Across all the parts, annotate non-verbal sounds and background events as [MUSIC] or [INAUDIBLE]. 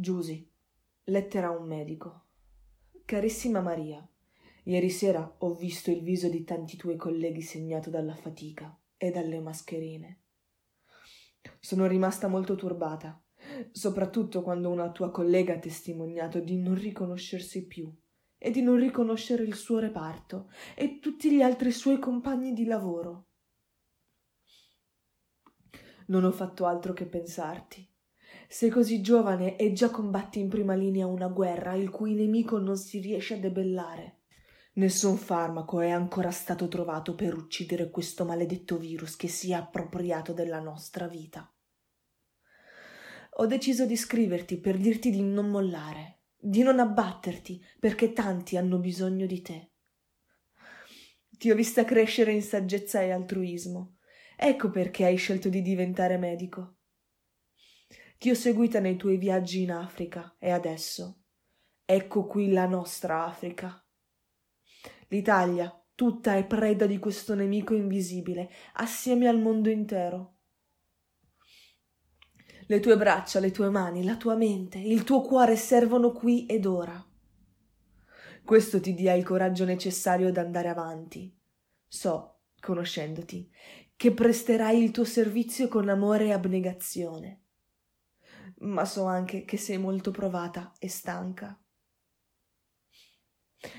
Giusy, lettera a un medico. Carissima Maria, ieri sera ho visto il viso di tanti tuoi colleghi segnato dalla fatica e dalle mascherine. Sono rimasta molto turbata, soprattutto quando una tua collega ha testimoniato di non riconoscersi più e di non riconoscere il suo reparto e tutti gli altri suoi compagni di lavoro. Non ho fatto altro che pensarti. Sei così giovane e già combatti in prima linea una guerra il cui nemico non si riesce a debellare. Nessun farmaco è ancora stato trovato per uccidere questo maledetto virus che si è appropriato della nostra vita. Ho deciso di scriverti per dirti di non mollare, di non abbatterti, perché tanti hanno bisogno di te. Ti ho vista crescere in saggezza e altruismo. Ecco perché hai scelto di diventare medico. Ti ho seguita nei tuoi viaggi in Africa e adesso ecco qui la nostra Africa. L'Italia tutta è preda di questo nemico invisibile, assieme al mondo intero. Le tue braccia, le tue mani, la tua mente, il tuo cuore servono qui ed ora. Questo ti dia il coraggio necessario ad andare avanti. So, conoscendoti, che presterai il tuo servizio con amore e abnegazione. Ma so anche che sei molto provata e stanca.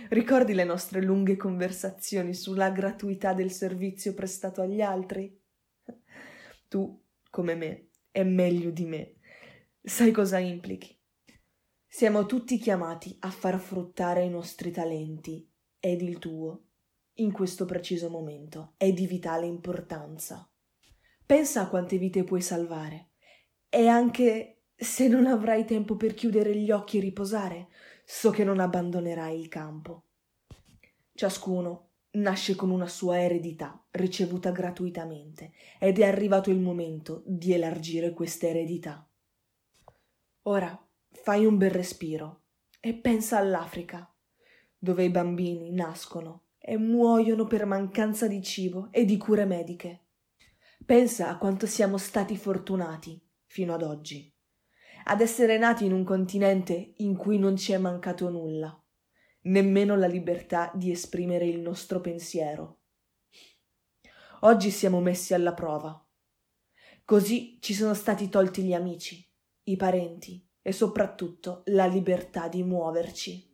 Ricordi le nostre lunghe conversazioni sulla gratuità del servizio prestato agli altri? Tu, come me, e meglio di me, sai cosa implichi. Siamo tutti chiamati a far fruttare i nostri talenti ed il tuo, in questo preciso momento, è di vitale importanza. Pensa a quante vite puoi salvare e anche se non avrai tempo per chiudere gli occhi e riposare, so che non abbandonerai il campo. Ciascuno nasce con una sua eredità ricevuta gratuitamente ed è arrivato il momento di elargire questa eredità. Ora fai un bel respiro e pensa all'Africa, dove i bambini nascono e muoiono per mancanza di cibo e di cure mediche. Pensa a quanto siamo stati fortunati fino ad oggi ad essere nati in un continente in cui non ci è mancato nulla, nemmeno la libertà di esprimere il nostro pensiero. Oggi siamo messi alla prova. Così ci sono stati tolti gli amici, i parenti e soprattutto la libertà di muoverci.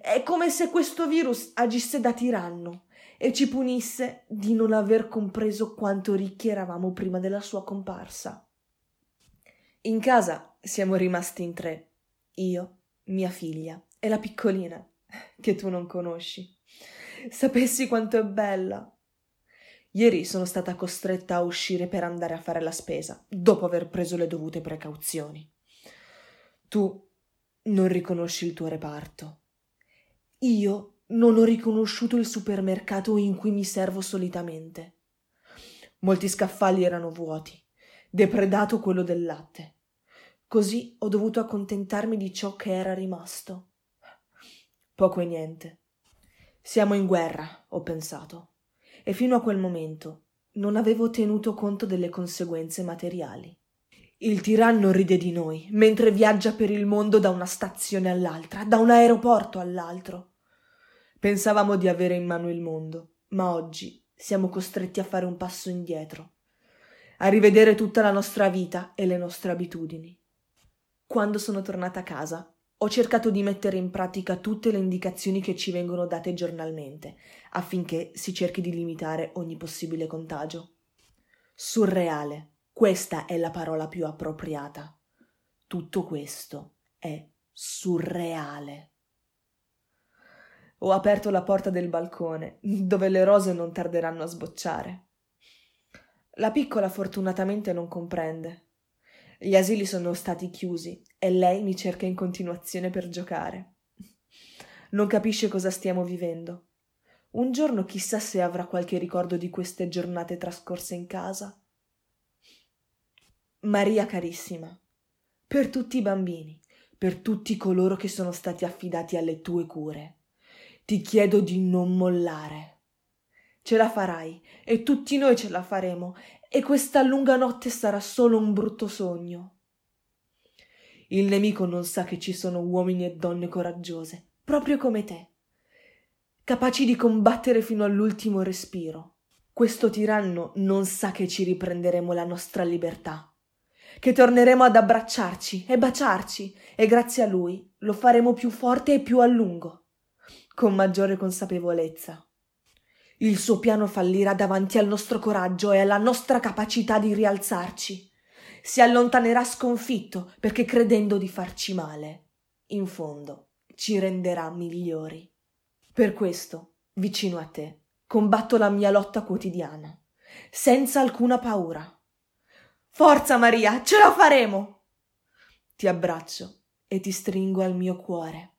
È come se questo virus agisse da tiranno e ci punisse di non aver compreso quanto ricchi eravamo prima della sua comparsa. In casa siamo rimasti in tre, io, mia figlia e la piccolina, [LAUGHS] che tu non conosci. Sapessi quanto è bella. Ieri sono stata costretta a uscire per andare a fare la spesa, dopo aver preso le dovute precauzioni. Tu non riconosci il tuo reparto. Io non ho riconosciuto il supermercato in cui mi servo solitamente. Molti scaffali erano vuoti depredato quello del latte. Così ho dovuto accontentarmi di ciò che era rimasto. Poco e niente. Siamo in guerra, ho pensato, e fino a quel momento non avevo tenuto conto delle conseguenze materiali. Il tiranno ride di noi mentre viaggia per il mondo da una stazione all'altra, da un aeroporto all'altro. Pensavamo di avere in mano il mondo, ma oggi siamo costretti a fare un passo indietro a rivedere tutta la nostra vita e le nostre abitudini. Quando sono tornata a casa, ho cercato di mettere in pratica tutte le indicazioni che ci vengono date giornalmente, affinché si cerchi di limitare ogni possibile contagio. Surreale, questa è la parola più appropriata. Tutto questo è surreale. Ho aperto la porta del balcone, dove le rose non tarderanno a sbocciare. La piccola fortunatamente non comprende. Gli asili sono stati chiusi e lei mi cerca in continuazione per giocare. Non capisce cosa stiamo vivendo. Un giorno chissà se avrà qualche ricordo di queste giornate trascorse in casa. Maria carissima, per tutti i bambini, per tutti coloro che sono stati affidati alle tue cure, ti chiedo di non mollare. Ce la farai e tutti noi ce la faremo e questa lunga notte sarà solo un brutto sogno. Il nemico non sa che ci sono uomini e donne coraggiose, proprio come te, capaci di combattere fino all'ultimo respiro. Questo tiranno non sa che ci riprenderemo la nostra libertà, che torneremo ad abbracciarci e baciarci, e grazie a lui lo faremo più forte e più a lungo, con maggiore consapevolezza. Il suo piano fallirà davanti al nostro coraggio e alla nostra capacità di rialzarci si allontanerà sconfitto perché credendo di farci male, in fondo ci renderà migliori. Per questo, vicino a te, combatto la mia lotta quotidiana, senza alcuna paura. Forza Maria, ce la faremo! Ti abbraccio e ti stringo al mio cuore.